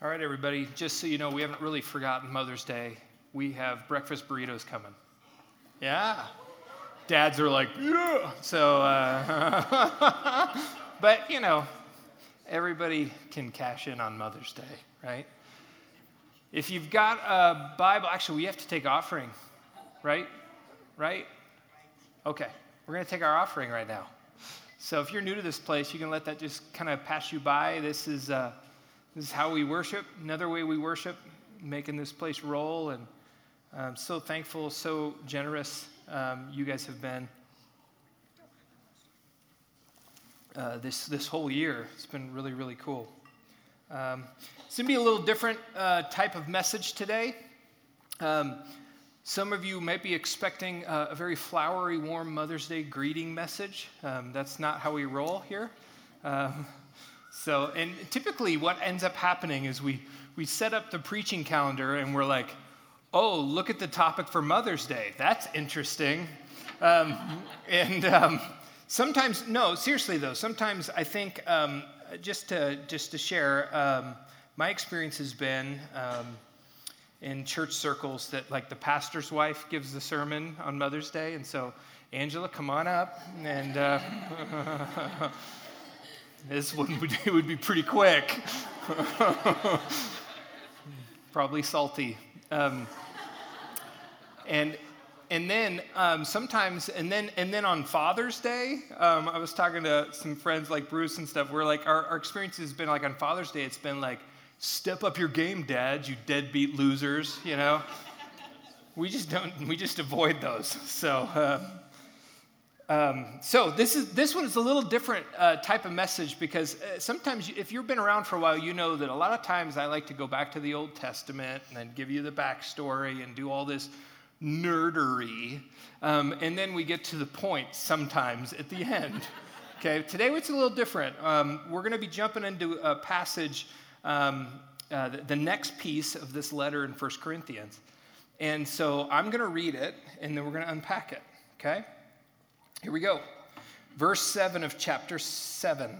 All right, everybody, just so you know, we haven't really forgotten Mother's Day. We have breakfast burritos coming. Yeah. Dads are like, yeah. So, uh, but you know, everybody can cash in on Mother's Day, right? If you've got a Bible, actually, we have to take offering, right? Right? Okay, we're going to take our offering right now. So if you're new to this place, you can let that just kind of pass you by. This is. Uh, this is how we worship, another way we worship, making this place roll. And I'm so thankful, so generous um, you guys have been uh, this, this whole year. It's been really, really cool. Um, it's going to be a little different uh, type of message today. Um, some of you might be expecting a, a, very flowery, warm Mother's Day greeting message. Um, that's not how we roll here. Um, so, and typically what ends up happening is we, we set up the preaching calendar and we're like, oh, look at the topic for Mother's Day. That's interesting. Um, and um, sometimes, no, seriously though, sometimes I think um, just, to, just to share, um, my experience has been um, in church circles that like the pastor's wife gives the sermon on Mother's Day. And so, Angela, come on up. And uh, This one would, would be pretty quick. Probably salty. Um, and and then um, sometimes and then and then on father's day um, i was talking to some friends like bruce and stuff where like our, our experience has been like on father's day it's been like step up your game dads you deadbeat losers you know we just don't we just avoid those so uh, um, so this is this one is a little different uh, type of message because uh, sometimes if you've been around for a while, you know that a lot of times I like to go back to the Old Testament and then give you the backstory and do all this nerdery, um, and then we get to the point sometimes at the end. okay, today it's a little different. Um, we're going to be jumping into a passage, um, uh, the, the next piece of this letter in First Corinthians, and so I'm going to read it and then we're going to unpack it. Okay. Here we go. Verse 7 of chapter 7.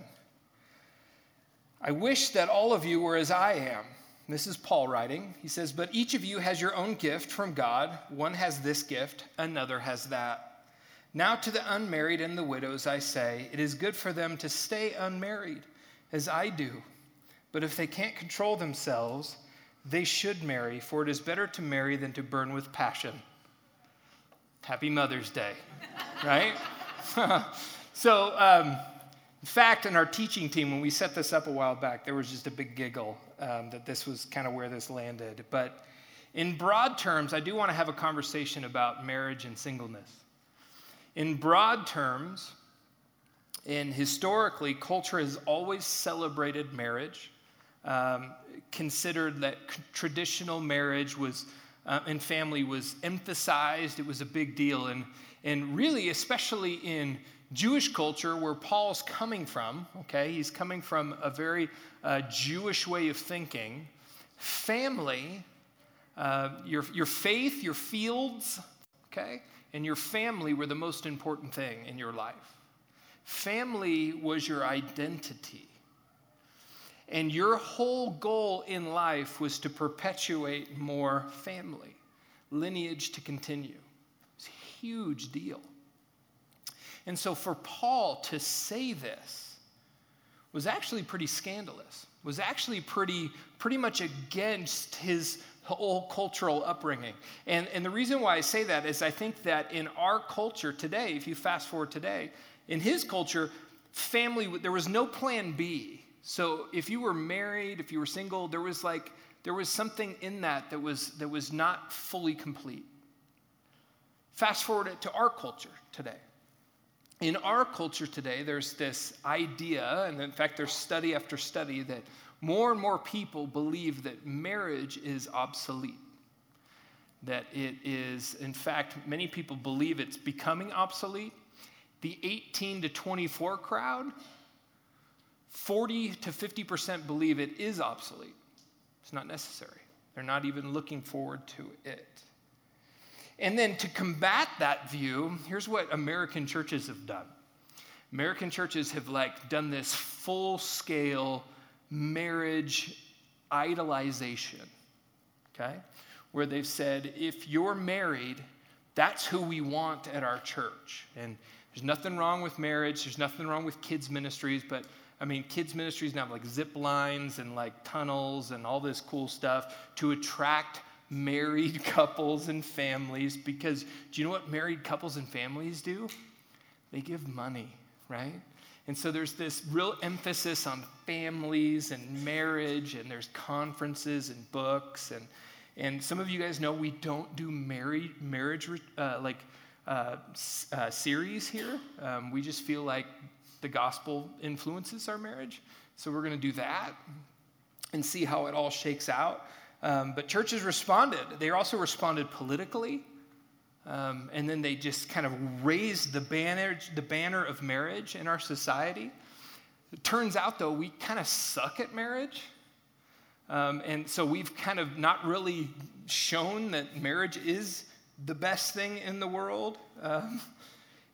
I wish that all of you were as I am. This is Paul writing. He says, But each of you has your own gift from God. One has this gift, another has that. Now to the unmarried and the widows I say, it is good for them to stay unmarried, as I do. But if they can't control themselves, they should marry, for it is better to marry than to burn with passion. Happy Mother's Day, right? so, um, in fact, in our teaching team, when we set this up a while back, there was just a big giggle um, that this was kind of where this landed. But in broad terms, I do want to have a conversation about marriage and singleness. In broad terms, and historically, culture has always celebrated marriage, um, considered that traditional marriage was uh, and family was emphasized. It was a big deal. And, and really, especially in Jewish culture, where Paul's coming from, okay, he's coming from a very uh, Jewish way of thinking. Family, uh, your, your faith, your fields, okay, and your family were the most important thing in your life. Family was your identity. And your whole goal in life was to perpetuate more family, lineage to continue. It's a huge deal. And so for Paul to say this was actually pretty scandalous, was actually pretty, pretty much against his whole cultural upbringing. And, and the reason why I say that is I think that in our culture today, if you fast forward today, in his culture, family, there was no plan B. So if you were married, if you were single, there was like there was something in that that was that was not fully complete. Fast forward it to our culture today. In our culture today, there's this idea, and in fact, there's study after study that more and more people believe that marriage is obsolete. That it is, in fact, many people believe it's becoming obsolete. The 18 to 24 crowd 40 to 50% believe it is obsolete. It's not necessary. They're not even looking forward to it. And then to combat that view, here's what American churches have done. American churches have like done this full-scale marriage idolization, okay? Where they've said, if you're married, that's who we want at our church. And there's nothing wrong with marriage, there's nothing wrong with kids' ministries, but I mean, kids' ministries now have like zip lines and like tunnels and all this cool stuff to attract married couples and families because do you know what married couples and families do? They give money, right? And so there's this real emphasis on families and marriage, and there's conferences and books. And, and some of you guys know we don't do married, marriage uh, like uh, uh, series here. Um, we just feel like the gospel influences our marriage. So we're going to do that and see how it all shakes out. Um, but churches responded. They also responded politically. Um, and then they just kind of raised the banner, the banner of marriage in our society. It turns out, though, we kind of suck at marriage. Um, and so we've kind of not really shown that marriage is the best thing in the world. Um,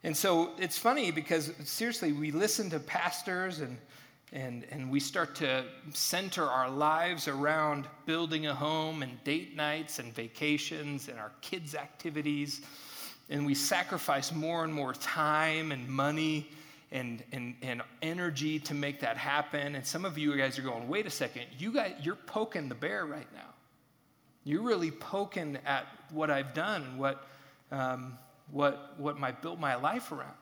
and so it's funny because, seriously, we listen to pastors and and, and we start to center our lives around building a home and date nights and vacations and our kids' activities. And we sacrifice more and more time and money and, and, and energy to make that happen. And some of you guys are going, wait a second, you guys, you're poking the bear right now. You're really poking at what I've done and what, um, what, what my built my life around.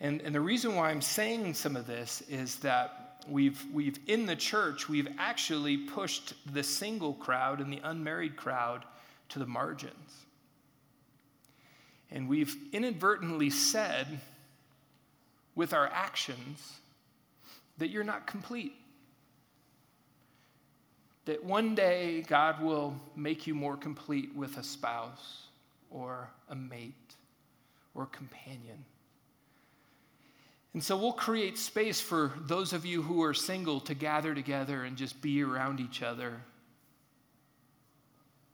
And, and the reason why I'm saying some of this is that we've, we've, in the church, we've actually pushed the single crowd and the unmarried crowd to the margins. And we've inadvertently said with our actions that you're not complete. That one day God will make you more complete with a spouse or a mate or a companion. And so we'll create space for those of you who are single to gather together and just be around each other.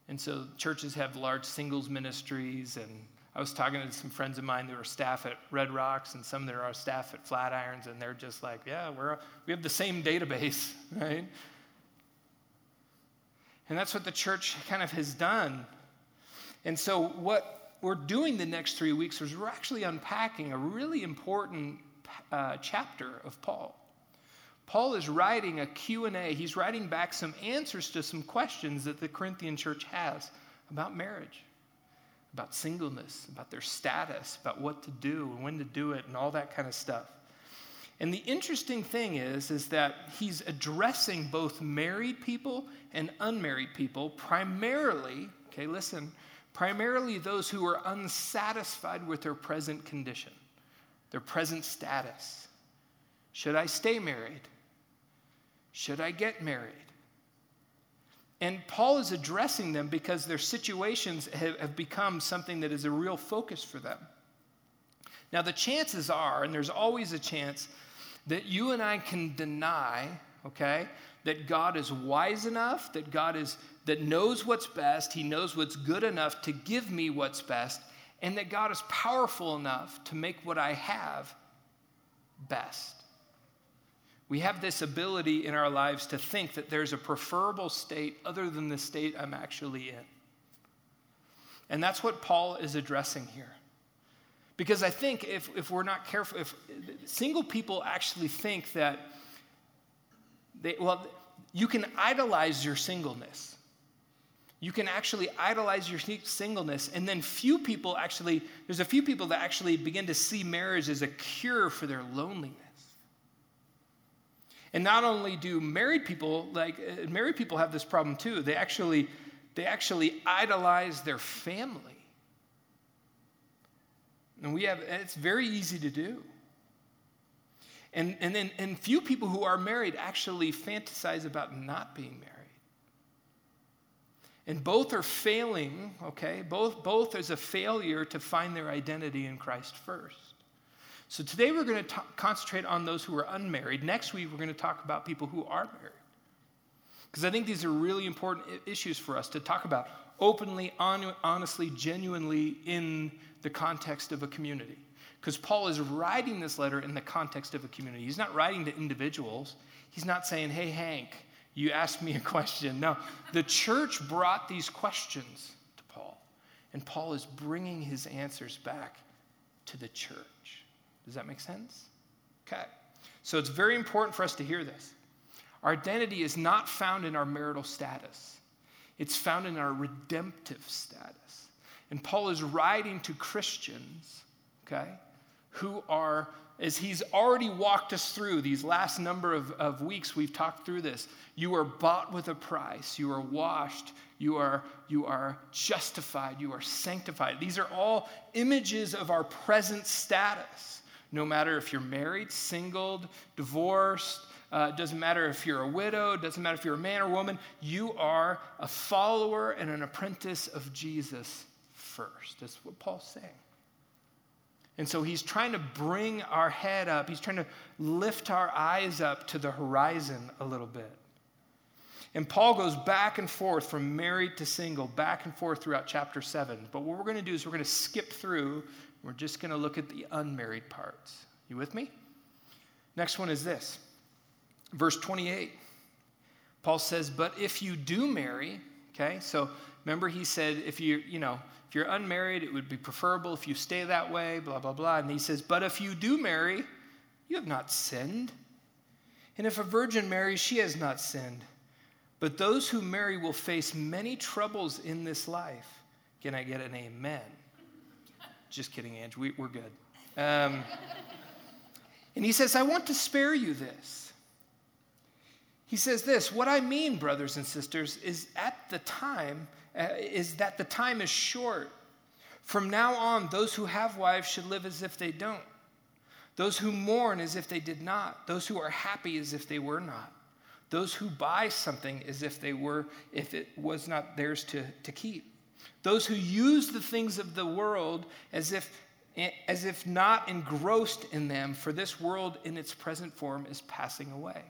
And so churches have large singles ministries. And I was talking to some friends of mine that are staff at Red Rocks and some that are staff at Flatirons, and they're just like, yeah, we're, we have the same database, right? And that's what the church kind of has done. And so what we're doing the next three weeks is we're actually unpacking a really important uh, chapter of Paul. Paul is writing a Q&A. He's writing back some answers to some questions that the Corinthian church has about marriage, about singleness, about their status, about what to do and when to do it and all that kind of stuff. And the interesting thing is is that he's addressing both married people and unmarried people primarily, okay, listen, primarily those who are unsatisfied with their present condition their present status. Should I stay married? Should I get married? And Paul is addressing them because their situations have, have, become something that is a real focus for them. Now, the chances are, and there's always a chance, that you and I can deny, okay, that God is wise enough, that God is that knows what's best, He knows what's good enough to give me what's best, and that God is powerful enough to make what I have best. We have this ability in our lives to think that there's a preferable state other than the state I'm actually in. And that's what Paul is addressing here. Because I think if, if we're not careful, if single people actually think that they, well, you can idolize your singleness you can actually idolize your singleness and then few people actually there's a few people that actually begin to see marriage as a cure for their loneliness. And not only do married people like uh, married people have this problem too they actually they actually idolize their family. And we have it's very easy to do. And and then and few people who are married actually fantasize about not being married and both are failing, okay? Both, both is a failure to find their identity in Christ first. So today we're going to concentrate on those who are unmarried. Next week we're going to talk about people who are married. Because I think these are really important issues for us to talk about openly, on, honestly, genuinely in the context of a community. Because Paul is writing this letter in the context of a community. He's not writing to individuals. He's not saying, hey, Hank, you asked me a question. No, the church brought these questions to Paul, and Paul is bringing his answers back to the church. Does that make sense? Okay. So it's very important for us to hear this. Our identity is not found in our marital status, it's found in our redemptive status. And Paul is writing to Christians, okay, who are, as he's already walked us through these last number of, of weeks, we've talked through this. You are bought with a price, you are washed, you are, you are justified, you are sanctified. These are all images of our present status. No matter if you're married, singled, divorced, uh, doesn't matter if you're a widow, doesn't matter if you're a man or woman, you are a follower and an apprentice of Jesus first. That's what Paul's saying. And so he's trying to bring our head up, he's trying to lift our eyes up to the horizon a little bit. And Paul goes back and forth from married to single, back and forth throughout chapter 7. But what we're going to do is we're going to skip through. We're just going to look at the unmarried parts. You with me? Next one is this. Verse 28. Paul says, "But if you do marry, okay? So remember he said if you, you know, you're unmarried, it would be preferable if you stay that way, blah blah blah. And he says, "But if you do marry, you have not sinned. And if a virgin marries, she has not sinned." But those who marry will face many troubles in this life. Can I get an amen? Just kidding, Ange. We, are good. Um, and he says, I want to spare you this. He says this What I mean, brothers and sisters, is at the time, Uh, is that the time is short. From now on, those who have wives should live as if they don't. Those who mourn as if they did not. Those who are happy as if they were not those who buy something as if they were, if it was not theirs to, to keep. Those who use the things of the world as if, as if not engrossed in them, for this world in its present form is passing away.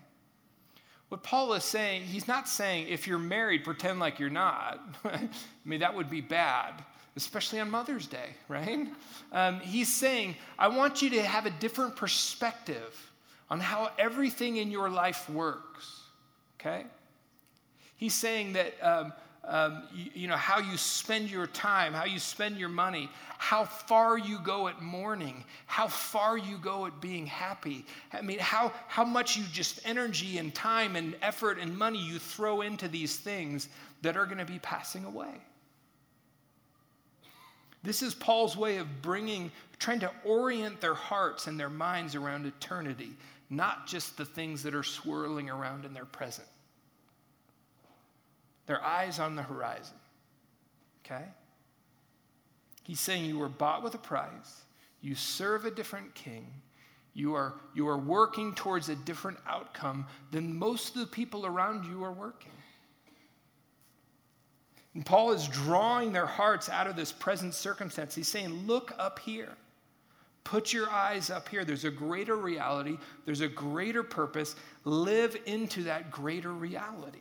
What Paul is saying, he's not saying if you're married, pretend like you're not. I mean, that would be bad, especially on Mother's Day, right? Um, he's saying, I want you to have a different perspective on how everything in your life works okay? He's saying that, um, um, you, you, know, how you spend your time, how you spend your money, how far you go at mourning, how far you go at being happy. I mean, how, how much you just energy and time and effort and money you throw into these things that are going to be passing away. This is Paul's way of bringing, trying to orient their hearts and their minds around eternity, not just the things that are swirling around in their present their eyes on the horizon. Okay? He's saying you were bought with a price, you serve a different king, you are, you are working towards a different outcome than most of the people around you are working. And Paul is drawing their hearts out of this present circumstance. He's saying, Look up here. Put your eyes up here. There's a greater reality, there's a greater purpose. Live into that greater reality.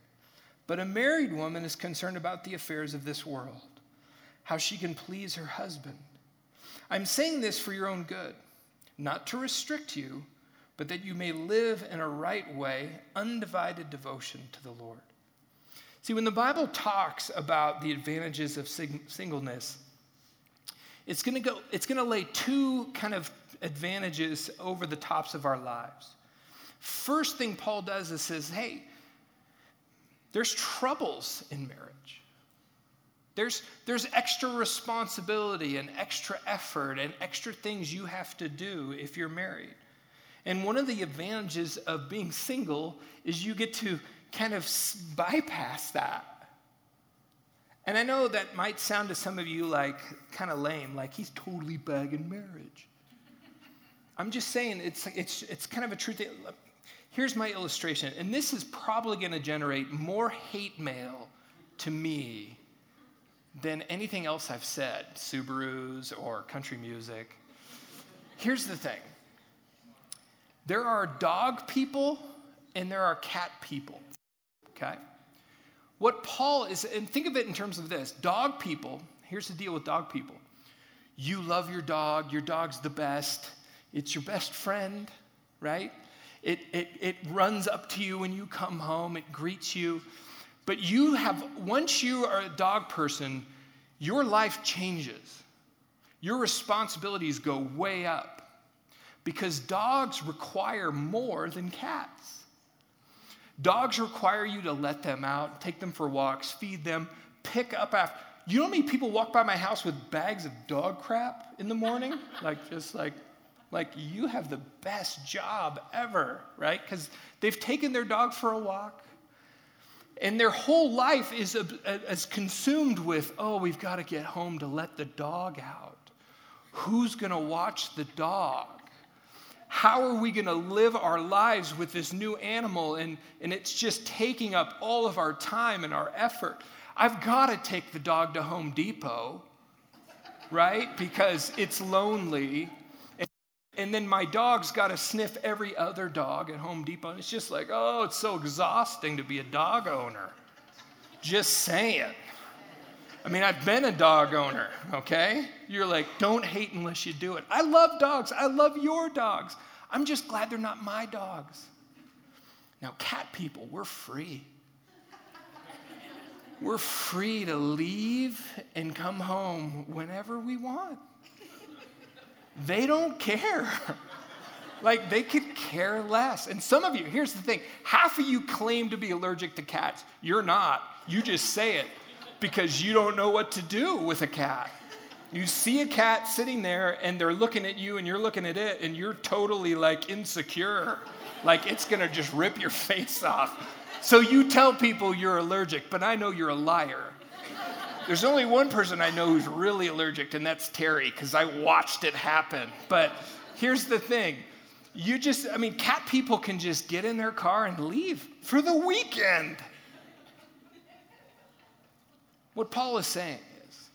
But a married woman is concerned about the affairs of this world, how she can please her husband. I'm saying this for your own good, not to restrict you, but that you may live in a right way, undivided devotion to the Lord. See, when the Bible talks about the advantages of sing- singleness, it's going to go it's going to lay two kind of advantages over the tops of our lives. First thing Paul does is says, "Hey, there's troubles in marriage. There's, there's extra responsibility and extra effort and extra things you have to do if you're married. And one of the advantages of being single is you get to kind of bypass that. And I know that might sound to some of you like kind of lame, like he's totally bagging marriage. I'm just saying it's, it's, it's kind of a truth. Here's my illustration, and this is probably going to generate more hate mail to me than anything else I've said Subarus or country music. Here's the thing there are dog people and there are cat people, okay? What Paul is, and think of it in terms of this dog people, here's the deal with dog people. You love your dog, your dog's the best, it's your best friend, right? It, it, it runs up to you when you come home, it greets you. But you have, once you are a dog person, your life changes. Your responsibilities go way up because dogs require more than cats. Dogs require you to let them out, take them for walks, feed them, pick up after. You know how many people walk by my house with bags of dog crap in the morning? like, just like, like you have the best job ever, right? Because they've taken their dog for a walk. And their whole life is a as consumed with, oh, we've got to get home to let the dog out. Who's going to watch the dog? How are we going to live our lives with this new animal? And, and it's just taking up all of our time and our effort. I've got to take the dog to Home Depot, right? Because it's lonely and then my dog's got to sniff every other dog at Home Depot. And it's just like, oh, it's so exhausting to be a dog owner. Just saying. I mean, I've been a dog owner, okay? You're like, don't hate unless you do it. I love dogs. I love your dogs. I'm just glad they're not my dogs. Now, cat people, we're free. We're free to leave and come home whenever we want. They don't care. like they could care less. And some of you, here's the thing half of you claim to be allergic to cats. You're not. You just say it because you don't know what to do with a cat. You see a cat sitting there and they're looking at you and you're looking at it and you're totally like insecure. Like it's gonna just rip your face off. So you tell people you're allergic, but I know you're a liar. There's only one person I know who's really allergic, and that's Terry, because I watched it happen. But here's the thing you just, I mean, cat people can just get in their car and leave for the weekend. What Paul is saying is,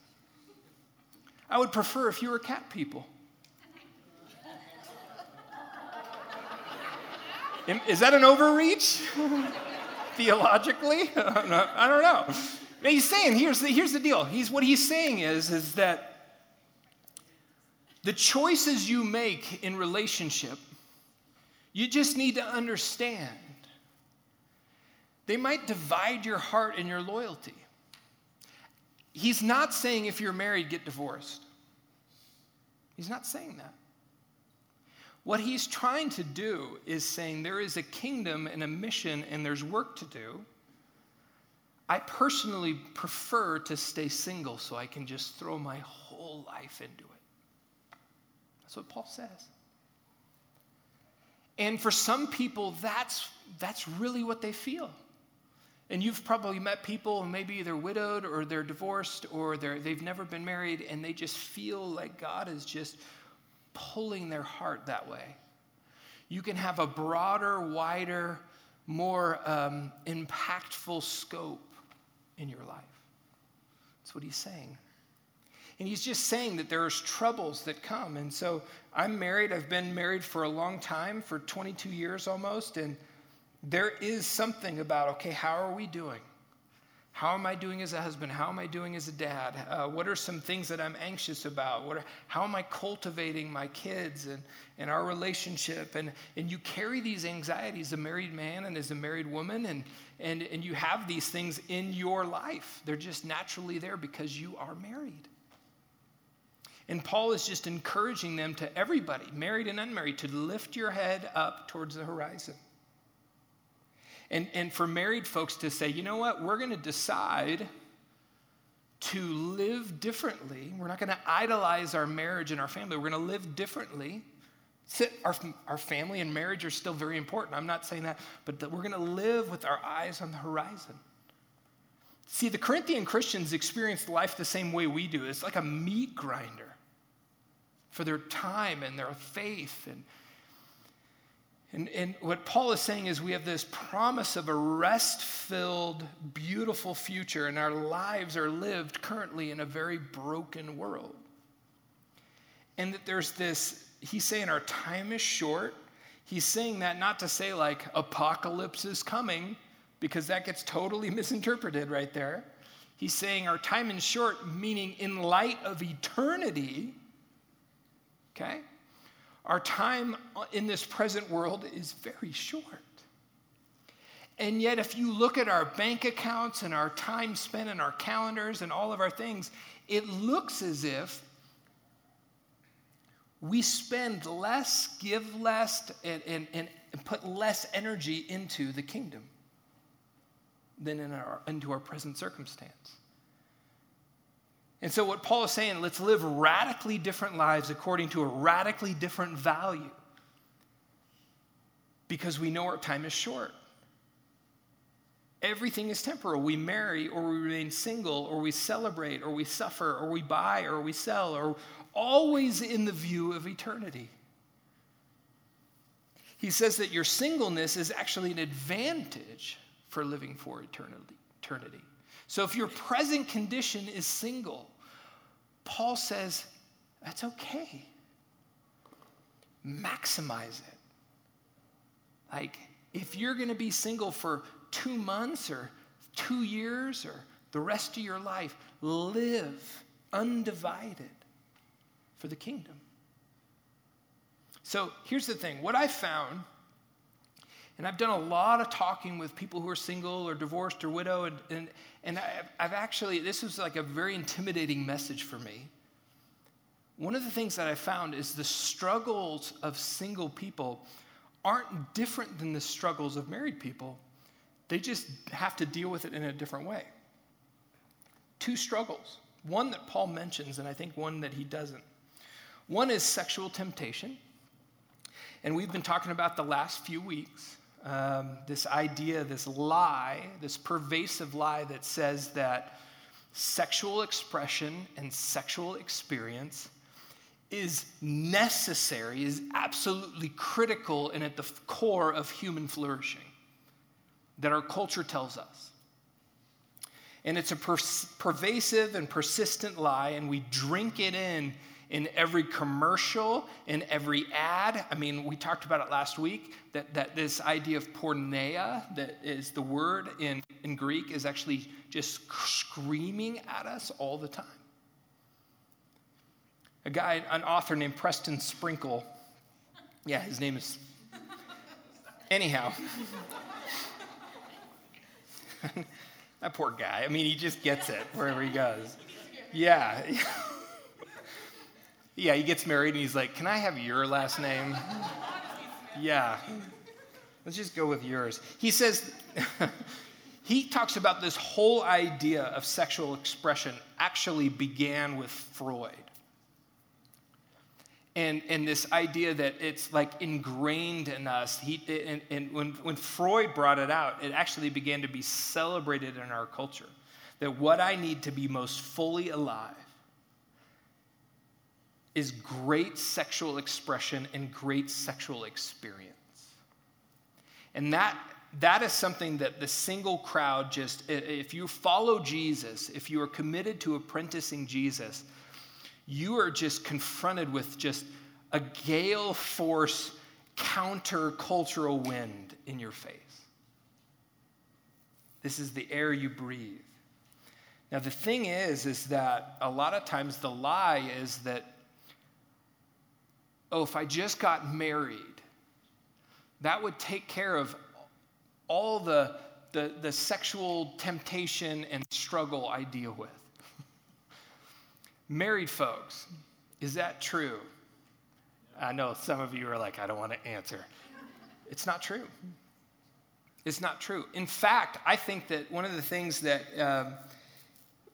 I would prefer if you were cat people. Is that an overreach? Theologically? I don't know. Now he's saying, here's the, here's the deal. He's, what he's saying is, is that the choices you make in relationship, you just need to understand. They might divide your heart and your loyalty. He's not saying if you're married, get divorced. He's not saying that. What he's trying to do is saying there is a kingdom and a mission and there's work to do. I personally prefer to stay single so I can just throw my whole life into it. That's what Paul says. And for some people, that's, that's really what they feel. And you've probably met people, maybe they're widowed or they're divorced or they're, they've never been married, and they just feel like God is just pulling their heart that way. You can have a broader, wider, more um, impactful scope in your life. That's what he's saying. And he's just saying that there's troubles that come. And so I'm married. I've been married for a long time, for 22 years almost. And there is something about, okay, how are we doing? How am I doing as a husband? How am I doing as a dad? Uh, what are some things that I'm anxious about? What are, how am I cultivating my kids and, and our relationship? And, and you carry these anxieties as a married man and as a married woman, and, and, and you have these things in your life. They're just naturally there because you are married. And Paul is just encouraging them to everybody, married and unmarried, to lift your head up towards the horizon. And, and for married folks to say, you know what, we're going to decide to live differently. We're not going to idolize our marriage and our family. We're going to live differently. Our, our family and marriage are still very important. I'm not saying that, but that we're going to live with our eyes on the horizon. See, the Corinthian Christians experienced life the same way we do. It's like a meat grinder for their time and their faith and And, and what Paul is saying is we have this promise of a rest filled, beautiful future, and our lives are lived currently in a very broken world. And that there's this, he's saying our time is short. He's saying that not to say like apocalypse is coming, because that gets totally misinterpreted right there. He's saying our time is short, meaning in light of eternity, okay? Our time in this present world is very short. And yet, if you look at our bank accounts and our time spent in our calendars and all of our things, it looks as if we spend less, give less, and, and, and put less energy into the kingdom than in our, into our present circumstance. And so, what Paul is saying, let's live radically different lives according to a radically different value because we know our time is short. Everything is temporal. We marry or we remain single or we celebrate or we suffer or we buy or we sell or always in the view of eternity. He says that your singleness is actually an advantage for living for eternity. So if your present condition is single, Paul says that's okay. Maximize it. Like, if you're going to be single for two months or two years or the rest of your life, live undivided for the kingdom. So here's the thing what I found and I've done a lot of talking with people who are single or divorced or widow, and, and, and I've actually, this was like a very intimidating message for me. One of the things that I found is the struggles of single people aren't different than the struggles of married people. They just have to deal with it in a different way. Two struggles. One that Paul mentions, and I think one that he doesn't. One is sexual temptation. And we've been talking about the last few weeks um, this idea, this lie, this pervasive lie that says that sexual expression and sexual experience is necessary, is absolutely critical and at the core of human flourishing that our culture tells us. And it's a per- pervasive and persistent lie, and we drink it in in every commercial, in every ad. I mean, we talked about it last week that, that this idea of porneia, that is the word in, in Greek, is actually just screaming at us all the time. A guy, an author named Preston Sprinkle, yeah, his name is. Anyhow, that poor guy. I mean, he just gets it wherever he goes. Yeah. Yeah, he gets married and he's like, Can I have your last name? yeah. Let's just go with yours. He says, he talks about this whole idea of sexual expression actually began with Freud. And, and this idea that it's like ingrained in us. He, and, and when, when Freud brought it out, it actually began to be celebrated in our culture. That what I need to be most fully alive is great sexual expression and great sexual experience. And that, that is something that the single crowd just, if you follow Jesus, if you are committed to apprenticing Jesus, you are just confronted with just a gale force counter-cultural wind in your face. This is the air you breathe. Now the thing is is that a lot of times the lie is that oh, if I just got married, that would take care of all the, the, the sexual temptation and struggle I deal with. married folks, is that true? I know some of you are like, I don't want to answer. It's not true. It's not true. In fact, I think that one of the things that um,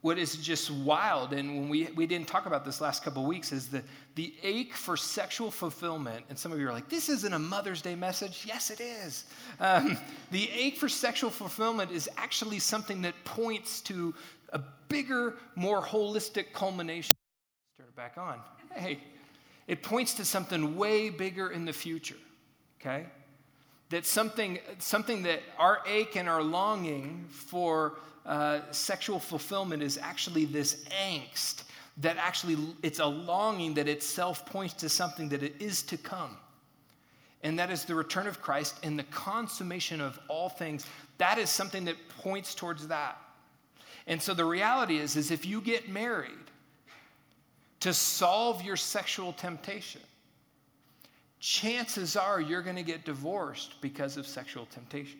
what is just wild, and when we, we didn't talk about this last couple of weeks, is the, the ache for sexual fulfillment. And some of you are like, this isn't a Mother's Day message. Yes, it is. Um, the ache for sexual fulfillment is actually something that points to a bigger, more holistic culmination. Turn it back on. Hey, it points to something way bigger in the future, okay? that something, something that our ache and our longing for uh, sexual fulfillment is actually this angst that actually it's a longing that itself points to something that it is to come. And that is the return of christ and the consummation of all things. That is something that points towards that. And so the reality is is if you get married to solve your sexual temptation chances are you're going to get divorced because of sexual temptation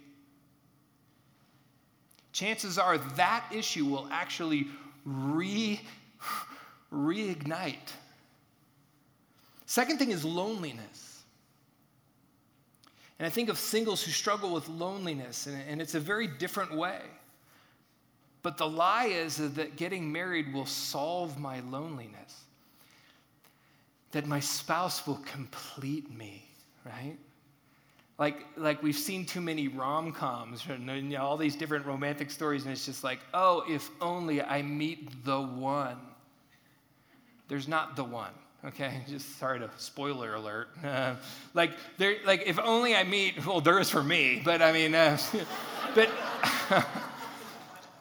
chances are that issue will actually re, reignite. Second thing is loneliness. And I think of singles who struggle with loneliness, and, and it's a very different way. But the lie is that getting married will solve my loneliness, that my spouse will complete me, right? Like like we've seen too many rom-coms and you know, all these different romantic stories and it's just like oh if only i meet the one. There's not the one okay? Just sorry to spoiler alert. Uh, like there like if only i meet well there is for me but i mean uh, but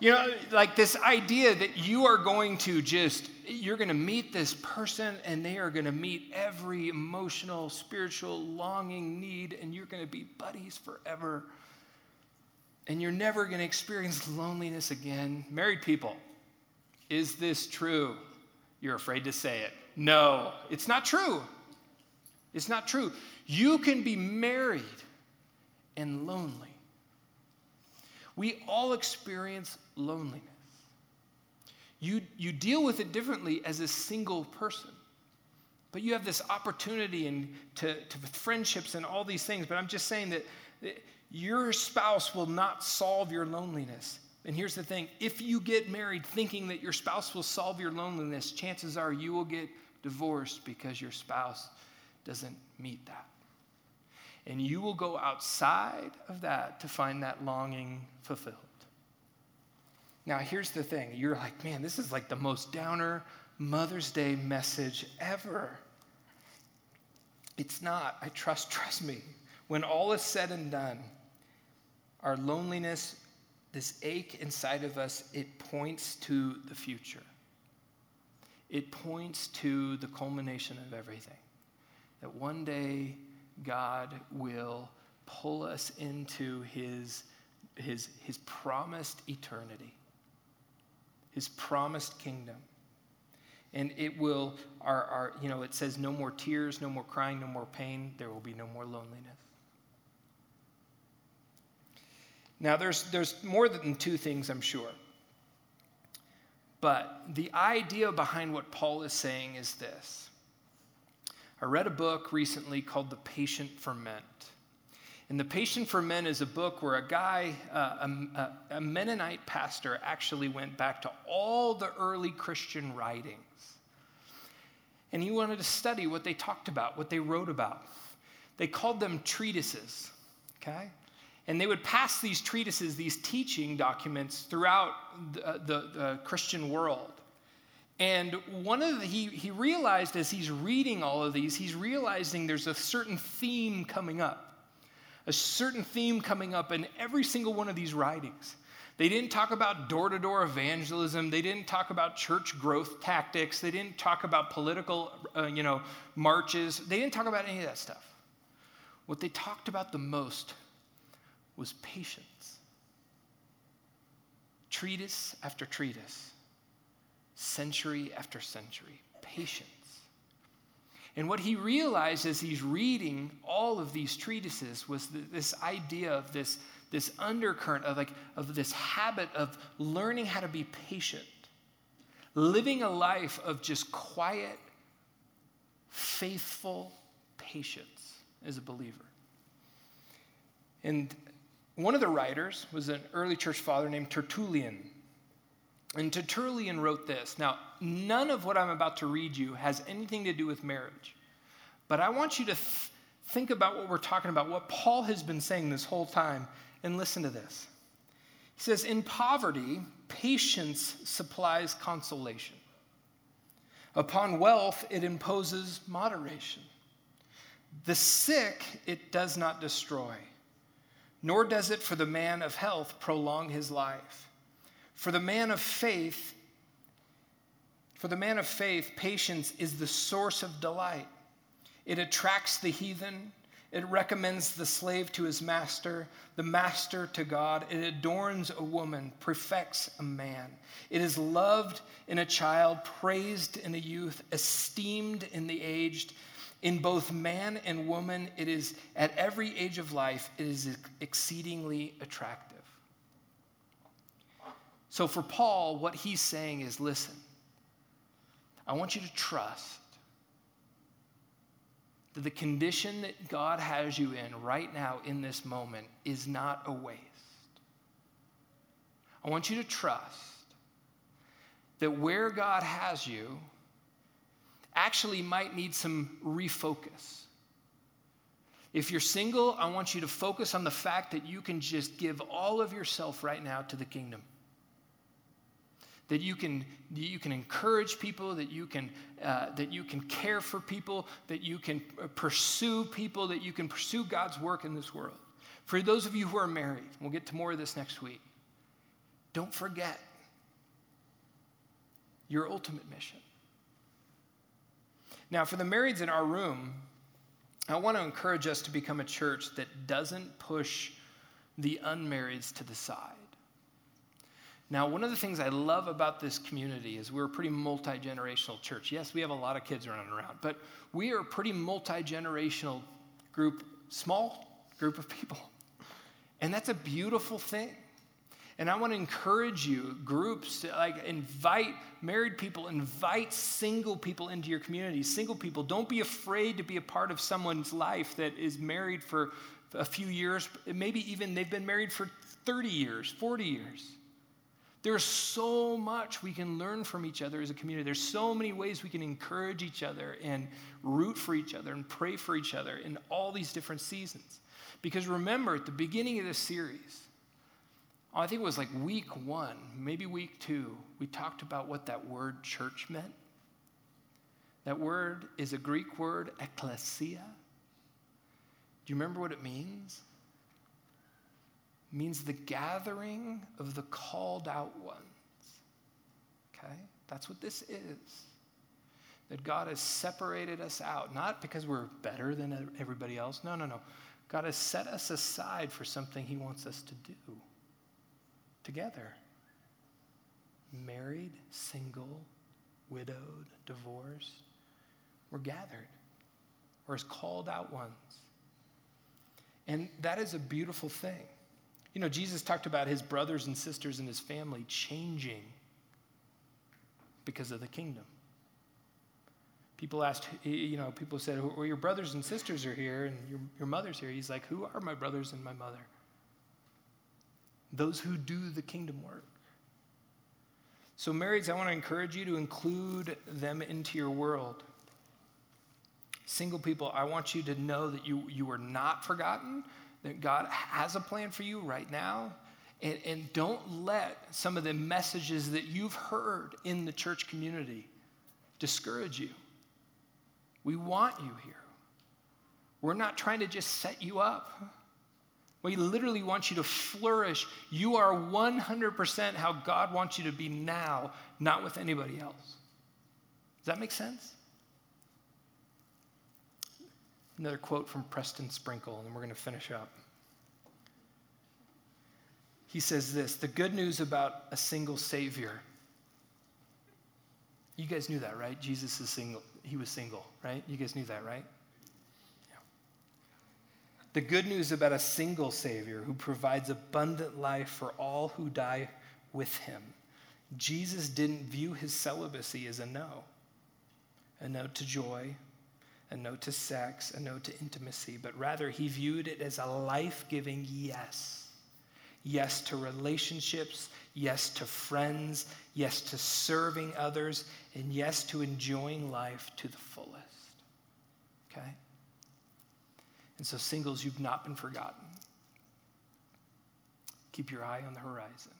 you know like this idea that you are going to just you're going to meet this person and they are going to meet every emotional, spiritual, longing need, and you're going to be buddies forever. And you're never going to experience loneliness again. Married people, is this true? You're afraid to say it. No, it's not true. It's not true. You can be married and lonely. We all experience loneliness. You, you deal with it differently as a single person. But you have this opportunity and to, to friendships and all these things. But I'm just saying that, that your spouse will not solve your loneliness. And here's the thing if you get married thinking that your spouse will solve your loneliness, chances are you will get divorced because your spouse doesn't meet that. And you will go outside of that to find that longing fulfilled. Now, here's the thing you're like, man, this is like the most downer Mother's Day message ever. It's not. I trust, trust me. When all is said and done, our loneliness, this ache inside of us, it points to the future. It points to the culmination of everything. That one day God will pull us into his, his, his promised eternity his promised kingdom. And it will, our, our, you know, it says no more tears, no more crying, no more pain. There will be no more loneliness. Now, there's, there's more than two things, I'm sure. But the idea behind what Paul is saying is this. I read a book recently called The Patient Ferment. And The Patient Ferment is a book where a guy, uh, a, a Mennonite pastor, actually went back to all the early Christian writings. And he wanted to study what they talked about, what they wrote about. They called them treatises, okay? And they would pass these treatises, these teaching documents throughout the, the, the Christian world. And one of the, he, he realized as he's reading all of these, he's realizing there's a certain theme coming up a certain theme coming up in every single one of these writings. They didn't talk about door to door evangelism. They didn't talk about church growth tactics. They didn't talk about political, uh, you know, marches. They didn't talk about any of that stuff. What they talked about the most was patience. Treatise after treatise, century after century, patience. And what he realized as he's reading all of these treatises was this idea of this, this undercurrent of, like, of this habit of learning how to be patient, living a life of just quiet, faithful patience as a believer. And one of the writers was an early church father named Tertullian. And Tertullian wrote this. Now, none of what I'm about to read you has anything to do with marriage. But I want you to th- think about what we're talking about, what Paul has been saying this whole time, and listen to this. He says, In poverty, patience supplies consolation. Upon wealth, it imposes moderation. The sick, it does not destroy. nor does it for the man of health prolong his life. For the man of faith, for the man of faith, patience is the source of delight. It attracts the heathen. It recommends the slave to his master, the master to God. It adorns a woman, perfects a man. It is loved in a child, praised in a youth, esteemed in the aged. In both man and woman, it is at every age of life, it is exceedingly attractive. So for Paul, what he's saying is listen, I want you to trust that the condition that God has you in right now in this moment is not a waste. I want you to trust that where God has you actually might need some refocus. If you're single, I want you to focus on the fact that you can just give all of yourself right now to the kingdom. That you can, you can encourage people, that you can, uh, that you can care for people, that you can pursue people, that you can pursue God's work in this world. For those of you who are married, we'll get to more of this next week, don't forget your ultimate mission. Now, for the marrieds in our room, I want to encourage us to become a church that doesn't push the unmarrieds to the side. Now, one of the things I love about this community is we're a pretty multi generational church. Yes, we have a lot of kids running around, but we are a pretty multi generational group, small group of people. And that's a beautiful thing. And I want to encourage you, groups, to like invite married people, invite single people into your community. Single people, don't be afraid to be a part of someone's life that is married for a few years, maybe even they've been married for 30 years, 40 years. There's so much we can learn from each other as a community. There's so many ways we can encourage each other and root for each other and pray for each other in all these different seasons. Because remember, at the beginning of this series, I think it was like week one, maybe week two, we talked about what that word church meant. That word is a Greek word, ecclesia. Do you remember what it means? Means the gathering of the called out ones. Okay? That's what this is. That God has separated us out, not because we're better than everybody else. No, no, no. God has set us aside for something He wants us to do together. Married, single, widowed, divorced. We're gathered. We're as called out ones. And that is a beautiful thing. You know, Jesus talked about his brothers and sisters and his family changing because of the kingdom. People asked, you know, people said, well, your brothers and sisters are here and your, your mother's here. He's like, who are my brothers and my mother? those who do the kingdom work. So, marrieds, I want to encourage you to include them into your world. Single people, I want you to know that you, you are not forgotten, that God has a plan for you right now. And, and don't let some of the messages that you've heard in the church community discourage you. We want you here. We're not trying to just set you up. We literally want you to flourish. You are 100% how God wants you to be now, not with anybody else. Does that make sense? Another quote from Preston Sprinkle, and then we're going to finish up. He says this The good news about a single Savior. You guys knew that, right? Jesus is single. He was single, right? You guys knew that, right? The good news about a single Savior who provides abundant life for all who die with him. Jesus didn't view his celibacy as a no, a no to joy, a no to sex, a no to intimacy, but rather he viewed it as a life giving yes. Yes to relationships, yes to friends, yes to serving others, and yes to enjoying life to the fullest. Okay? And so, singles, you've not been forgotten. Keep your eye on the horizon.